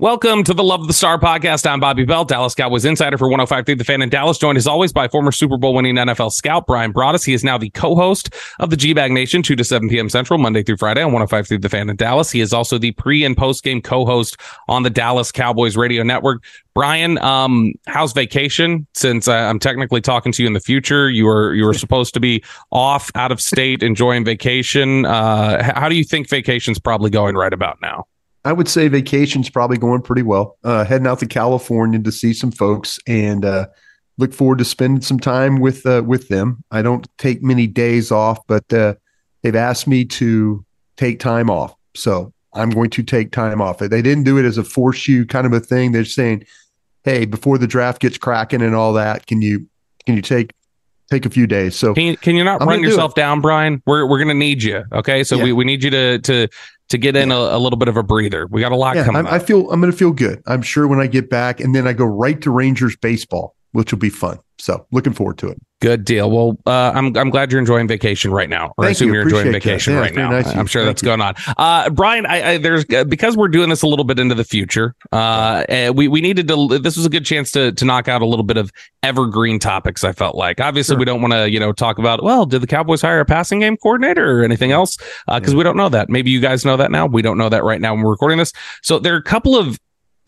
Welcome to the Love of the Star podcast. I'm Bobby Belt, Dallas Cowboys insider for 1053 The Fan in Dallas, joined as always by former Super Bowl winning NFL scout Bryan Broaddus. He is now the co-host of the G-Bag Nation, 2 to 7 p.m. Central, Monday through Friday on 1053 The Fan in Dallas. He is also the pre and post game co-host on the Dallas Cowboys radio network. Bryan, um, how's vacation? Since uh, I'm technically talking to you in the future, you were you were supposed to be off out of state enjoying vacation. Uh, how do you think vacation's probably going right about now? I would say vacation's probably going pretty well. Uh, heading out to California to see some folks and uh, look forward to spending some time with uh, with them. I don't take many days off, but uh, they've asked me to take time off, so I'm going to take time off. They didn't do it as a force you kind of a thing. They're saying, "Hey, before the draft gets cracking and all that, can you can you take take a few days. So can you, can you not I'm run yourself down, Bryan? We're we're gonna need you. Okay, so yeah. we, we need you to to to get in a, a, little bit of a breather. We got a lot yeah, coming. I, I feel I'm gonna feel good. I'm sure when I get back, and then I go right to Rangers baseball, which will be fun. So looking forward to it. Good deal. Well, uh, I'm I'm glad you're enjoying vacation right now. Or Thank I assume you. are enjoying vacation yeah, right now. Nice I'm sure that's you. going on. Uh, Bryan, I, I, there's uh, because we're doing this a little bit into the future. Uh, we we needed to. This was a good chance to to knock out a little bit of evergreen topics. I felt like obviously sure. we don't want to you know talk about well, did the Cowboys hire a passing game coordinator or anything else? Because uh, yeah. we don't know that. Maybe you guys know that now. We don't know that right now when we're recording this. So there are a couple of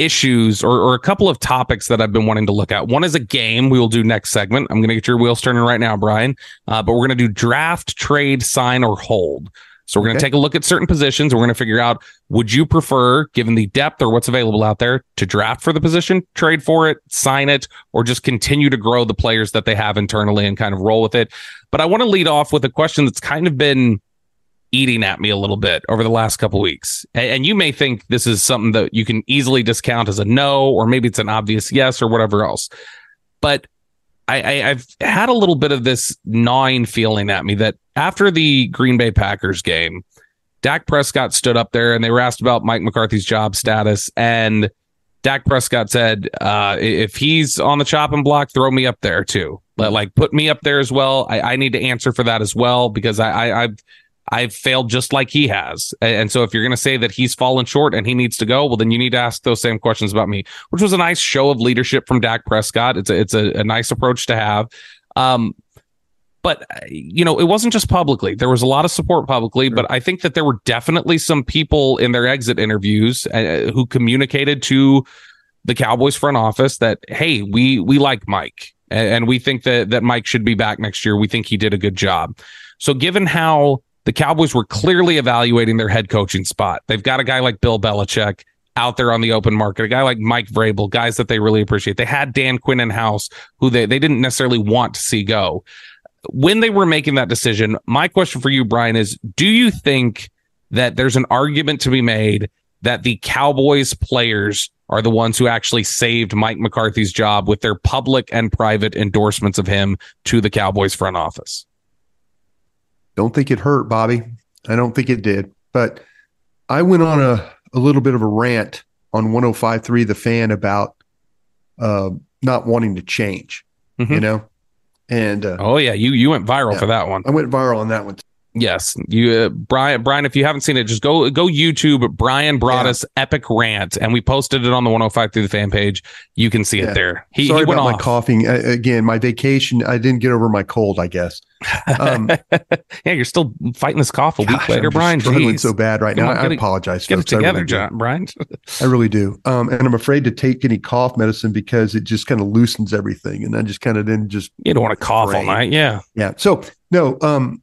issues or, or a couple of topics that I've been wanting to look at. One is a game we will do next segment. I'm going to get your wheels turning right now, Bryan. Uh, but we're going to do draft, trade, sign, or hold. So we're going to take a look at certain positions. We're going to figure out would you prefer, given the depth or what's available out there, to draft for the position, trade for it, sign it, or just continue to grow the players that they have internally and kind of roll with it. But I want to lead off with a question that's kind of been eating at me a little bit over the last couple weeks. And you may think this is something that you can easily discount as a no, or maybe it's an obvious yes, or whatever else. But I, I, have had a little bit of this gnawing feeling at me that after the Green Bay Packers game, Dak Prescott stood up there and they were asked about Mike McCarthy's job status. And Dak Prescott said, uh, if he's on the chopping block, throw me up there too. Like, put me up there as well. I, I need to answer for that as well because I, I, I've I've failed just like he has. And so if you're going to say that he's fallen short and he needs to go, well, then you need to ask those same questions about me, which was a nice show of leadership from Dak Prescott. It's a, it's a, a nice approach to have. Um, but you know, it wasn't just publicly. There was a lot of support publicly, sure. but I think that there were definitely some people in their exit interviews uh, who communicated to the Cowboys front office that, hey, we we like Mike and, and we think that that Mike should be back next year. We think he did a good job. So given how the Cowboys were clearly evaluating their head coaching spot. They've got a guy like Bill Belichick out there on the open market, a guy like Mike Vrabel, guys that they really appreciate. They had Dan Quinn in house, who they, they didn't necessarily want to see go. When they were making that decision, my question for you, Bryan, is do you think that there's an argument to be made that the Cowboys players are the ones who actually saved Mike McCarthy's job with their public and private endorsements of him to the Cowboys front office? Don't think it hurt, Bobby. I don't think it did. But I went on a, a little bit of a rant on 1053 The Fan about uh, not wanting to change, mm-hmm. you know? And uh, oh, yeah, you you went viral yeah, for that one. I went viral on that one. Yes, you, uh, Bryan. Bryan, if you haven't seen it, just go go YouTube. Bryan brought yeah. us epic rant, and we posted it on the 105 through the fan page. You can see yeah. it there. He, Sorry he about off. my coughing uh, again. My vacation, I didn't get over my cold. I guess. Um, yeah, you're still fighting this cough a week later, I'm Bryan. Struggling so bad right now. On, I, I apologize. Get folks. it together, really John, Bryan. I really do. Um, and I'm afraid to take any cough medicine because it just kind of loosens everything, and I just kind of then just you don't want to cough all night. Yeah, yeah. So no, um,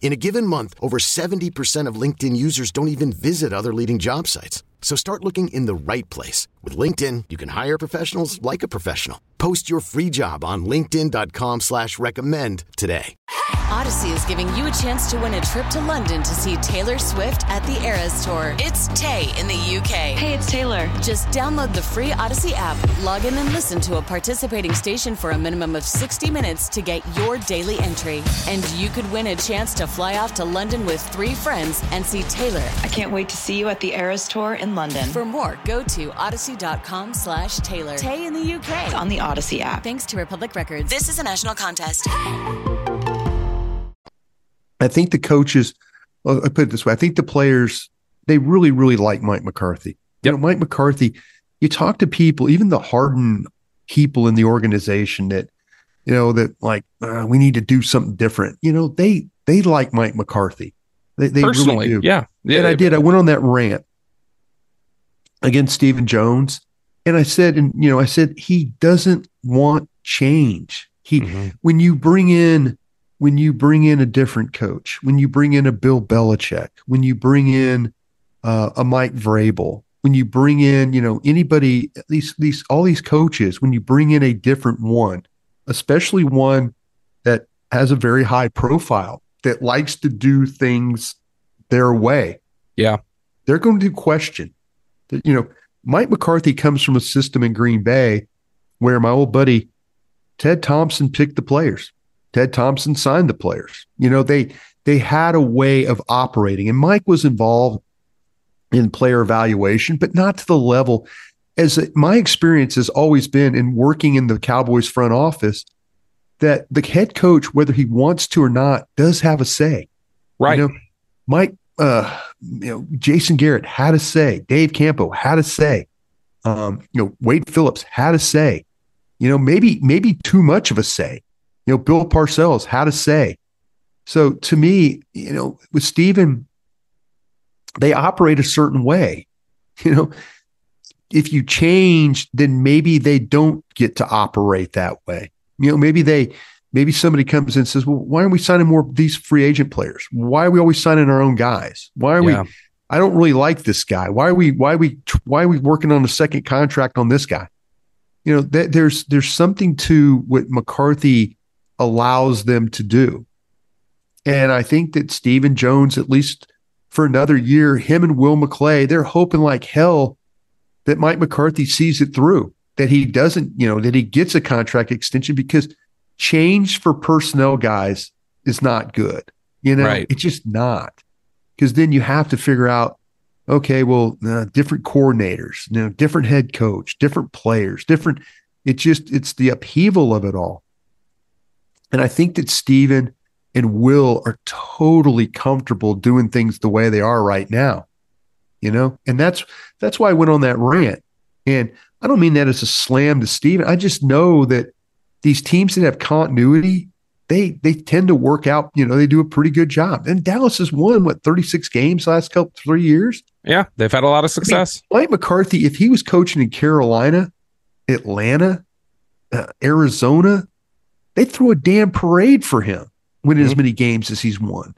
In a given month, over 70% of LinkedIn users don't even visit other leading job sites. So start looking in the right place. With LinkedIn, you can hire professionals like a professional. Post your free job on linkedin.com slash recommend today. Audacy is giving you a chance to win a trip to London to see Taylor Swift at the Eras Tour. It's Tay in the UK. Hey, it's Taylor. Just download the free Audacy app, log in and listen to a participating station for a minimum of 60 minutes to get your daily entry. And you could win a chance to fly off to London with three friends and see Taylor. I can't wait to see you at the Eras Tour in London. For more, go to audacy.com slash Taylor. Tay in the UK. It's on the Audacy app. Thanks to Republic Records. This is a national contest. I think the coaches, I put it this way, I think the players, they really, really like Mike McCarthy. Yep. You know, Mike McCarthy, you talk to people, even the hardened people in the organization that, you know, that like, uh, we need to do something different. You know, they, they like Mike McCarthy. They, they Personally, really do. Yeah. yeah. And I did. I went on that rant against Stephen Jones. And I said, and you know, I said he doesn't want change. He mm-hmm. when you bring in when you bring in a different coach, when you bring in a Bill Belichick, when you bring in uh, a Mike Vrabel, when you bring in, you know, anybody, these these all these coaches, when you bring in a different one, especially one that has a very high profile, that likes to do things their way. Yeah. They're going to question you know, Mike McCarthy comes from a system in Green Bay where my old buddy Ted Thompson picked the players. Ted Thompson signed the players. You know, they they had a way of operating, and Mike was involved in player evaluation, but not to the level as my experience has always been in working in the Cowboys front office that the head coach, whether he wants to or not, does have a say. Right. You know, Mike uh, you know, Jason Garrett had a say. Dave Campo had a say. Um, you know, Wade Phillips had a say. You know, maybe maybe too much of a say. You know, Bill Parcells had a say. So to me, you know, with Stephen, they operate a certain way. You know, if you change, then maybe they don't get to operate that way. You know, maybe they maybe somebody comes in and says, well, why aren't we signing more of these free agent players? Why are we always signing our own guys? Why are yeah. we, I don't really like this guy. Why are we, why are we, why are we working on a second contract on this guy? You know, th- there's, there's something to what McCarthy allows them to do. And I think that Stephen Jones, at least for another year, him and Will McClay, they're hoping like hell that Mike McCarthy sees it through, that he doesn't, you know, that he gets a contract extension because change for personnel guys is not good. You know, right. it's just not. Because then you have to figure out, okay, well, uh, different coordinators, you know, different head coach, different players, different. It's just it's the upheaval of it all. And I think that Stephen and Will are totally comfortable doing things the way they are right now. You know, and that's that's why I went on that rant. And I don't mean that as a slam to Stephen. I just know that these teams that have continuity, they they tend to work out. You know, they do a pretty good job. And Dallas has won what thirty six games last couple three years. Yeah, they've had a lot of success. I mean, Mike McCarthy, if he was coaching in Carolina, Atlanta, uh, Arizona, they threw a damn parade for him winning mm-hmm. as many games as he's won.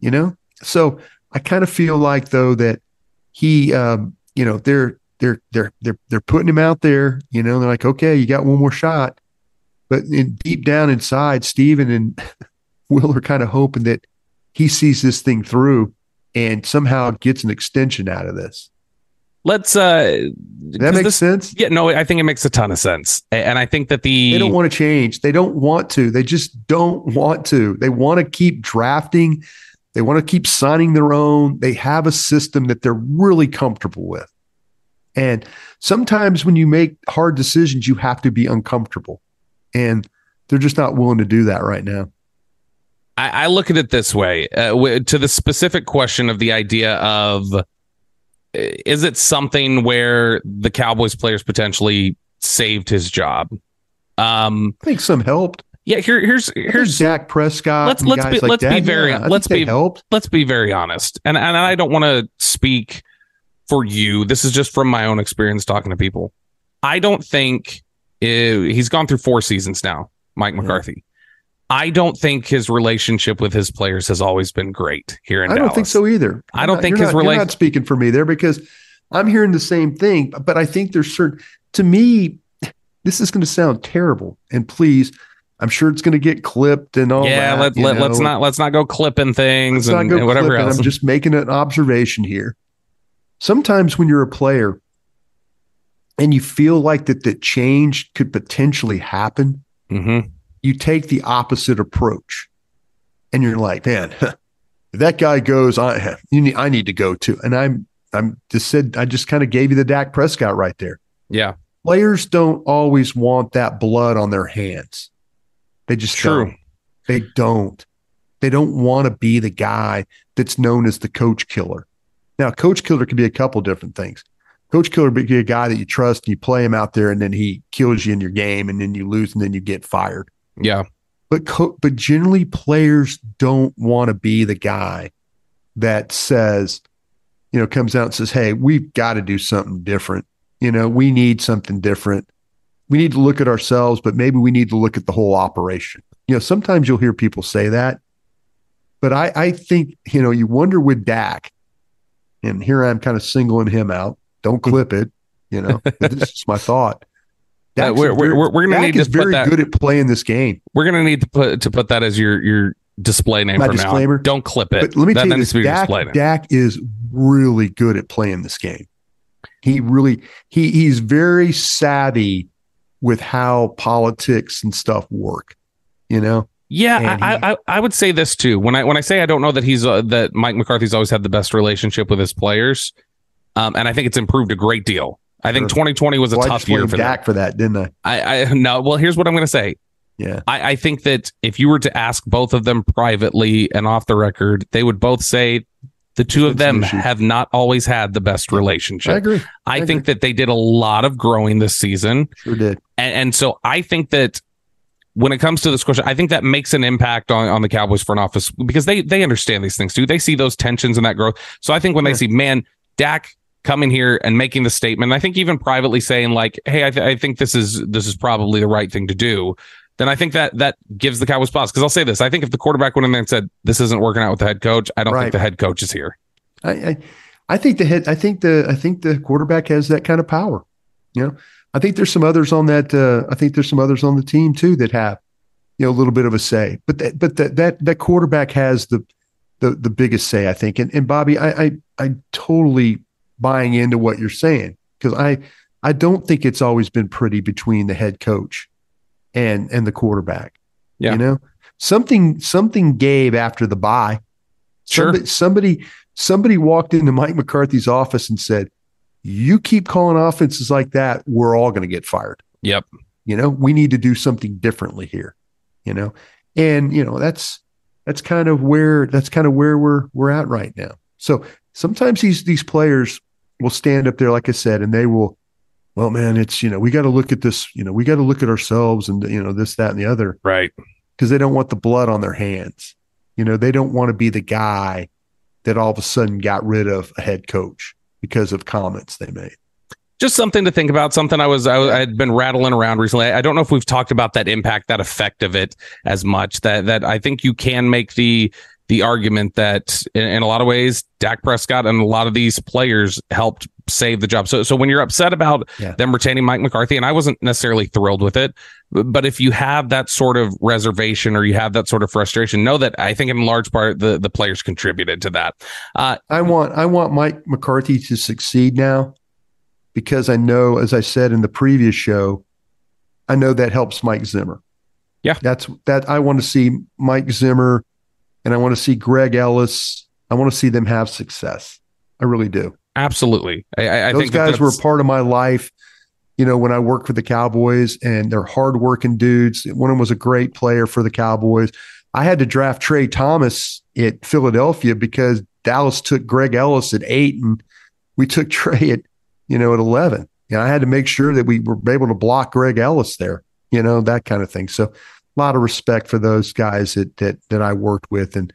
You know, so I kind of feel like though that he, um, you know, they're they're they're they're they're putting him out there. You know, they're like, okay, you got one more shot, but in, deep down inside, Stephen and Will are kind of hoping that he sees this thing through and somehow gets an extension out of this. Let's uh that makes this, sense. Yeah, no, I think it makes a ton of sense. And I think that the They don't want to change. They don't want to. They just don't want to. They want to keep drafting. They want to keep signing their own. They have a system that they're really comfortable with. And sometimes when you make hard decisions, you have to be uncomfortable. And they're just not willing to do that right now. I, I look at it this way uh, to the specific question of the idea of is it something where the Cowboys players potentially saved his job? Um, I think some helped. Yeah, here, here's here's Dak Prescott. Let's let's be like let's that. be very yeah, let's be helped. let's be very honest. And and I don't want to speak for you. This is just from my own experience talking to people. I don't think it, he's gone through four seasons now, Mike McCarthy. I don't think his relationship with his players has always been great here in I Dallas. don't think so either. I don't not, think his relationship. You're not speaking for me there because I'm hearing the same thing. But I think there's certain. To me, this is going to sound terrible. And please, I'm sure it's going to get clipped and all. Yeah, that, let, let, us not let's not go clipping things and, and, whatever clipping. else. I'm just making an observation here. Sometimes when you're a player and you feel like that the change could potentially happen, mm-hmm you take the opposite approach and you're like, man, if that guy goes, I you need, I need to go too. And I'm, I'm just said, I just kind of gave you the Dak Prescott right there. Yeah. Players don't always want that blood on their hands. They just True. Don't. They don't. They don't want to be the guy that's known as the coach killer. Now, coach killer can be a couple different things. Coach killer be a guy that you trust and you play him out there and then he kills you in your game and then you lose and then you get fired. Yeah. But co- but generally players don't want to be the guy that says, you know, comes out and says, "Hey, we've got to do something different. You know, we need something different. We need to look at ourselves, but maybe we need to look at the whole operation." You know, sometimes you'll hear people say that, but I I think you know you wonder with Dak, and here I'm kind of singling him out. Don't clip it. You know, this is my thought. Uh, we're, we're, we're, we're, gonna Dak need to very that, good at playing this game. We're gonna need to put to put that as your your display name My for disclaimer. now. Don't clip it. But let me that, tell you this, Dak, Dak is really good at playing this game. He really he he's very savvy with how politics and stuff work. You know. Yeah, I, I, I would say this too. When I when I say I don't know that he's uh, that Mike McCarthy's always had the best relationship with his players, um, and I think it's improved a great deal I think 2020 was a well, tough year for Dak them. for that, didn't I? I, I no. Well, here's what I'm going to say. Yeah, I, I think that if you were to ask both of them privately and off the record, they would both say the two of them have not always had the best relationship. I agree. I, I think agree. that they did a lot of growing this season. Sure did. And, and, so I think that when it comes to this question, I think that makes an impact on, on the Cowboys front office because they they understand these things too. They see those tensions and that growth. So I think when yeah. they see, man, Dak coming here and making the statement, I think even privately saying like, "Hey, I, th- I think this is this is probably the right thing to do," then I think that that gives the Cowboys pause. Because I'll say this: I think if the quarterback went in there and said, "This isn't working out with the head coach," I don't right. think the head coach is here. I, I, I think the head, I think the, I think the quarterback has that kind of power. You know, I think there's some others on that. Uh, I think there's some others on the team too that have, you know, a little bit of a say. But that, but that that that quarterback has the the the biggest say, I think. And and Bobby, I I, I totally buying into what you're saying because I I don't think it's always been pretty between the head coach and and the quarterback. Yeah. You know, something something gave after the buy. Sure. Somebody, somebody somebody walked into Mike McCarthy's office and said, "You keep calling offenses like that, we're all going to get fired." Yep. You know, we need to do something differently here. You know, and you know that's that's kind of where that's kind of where we're we're at right now. So sometimes these these players will stand up there, like I said, and they will, well, man, it's you know we got to look at this, you know, we got to look at ourselves and you know this, that, and the other, right? Because they don't want the blood on their hands. You know, they don't want to be the guy that all of a sudden got rid of a head coach because of comments they made. just something to think about. Something I was, I, I had been rattling around recently. I don't know if we've talked about that impact, that effect of it as much. That that I think you can make the the argument that in, in, a lot of ways, Dak Prescott and a lot of these players helped save the job. So, so when you're upset about yeah. them retaining Mike McCarthy, and I wasn't necessarily thrilled with it, but if you have that sort of reservation or you have that sort of frustration, know that I think in large part the the players contributed to that. Uh, I want I want Mike McCarthy to succeed now because I know, as I said in the previous show, I know that helps Mike Zimmer. Yeah, that's that. I want to see Mike Zimmer and I want to see Greg Ellis. I want to see them have success. I really do. Absolutely. I, I Those guys were part of my life. You know, when I worked for the Cowboys, and they're hardworking dudes. One of them was a great player for the Cowboys. I had to draft Tra Thomas at Philadelphia because Dallas took Greg Ellis at eight, and we took Trey at you know at eleven. And I had to make sure that we were able to block Greg Ellis there. You know that kind of thing. So a lot of respect for those guys that that that I worked with, and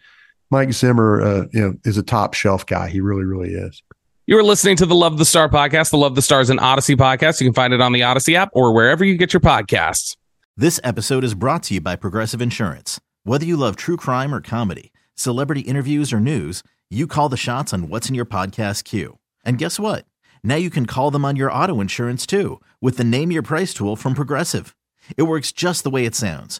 Mike Zimmer, uh, you know, is a top shelf guy. He really, really is. You are listening to the Love the Star podcast. The Love the Stars and Audacy podcast. You can find it on the Audacy app or wherever you get your podcasts. This episode is brought to you by Progressive Insurance. Whether you love true crime or comedy, celebrity interviews or news, you call the shots on what's in your podcast queue. And guess what? Now you can call them on your auto insurance too with the Name Your Price tool from Progressive. It works just the way it sounds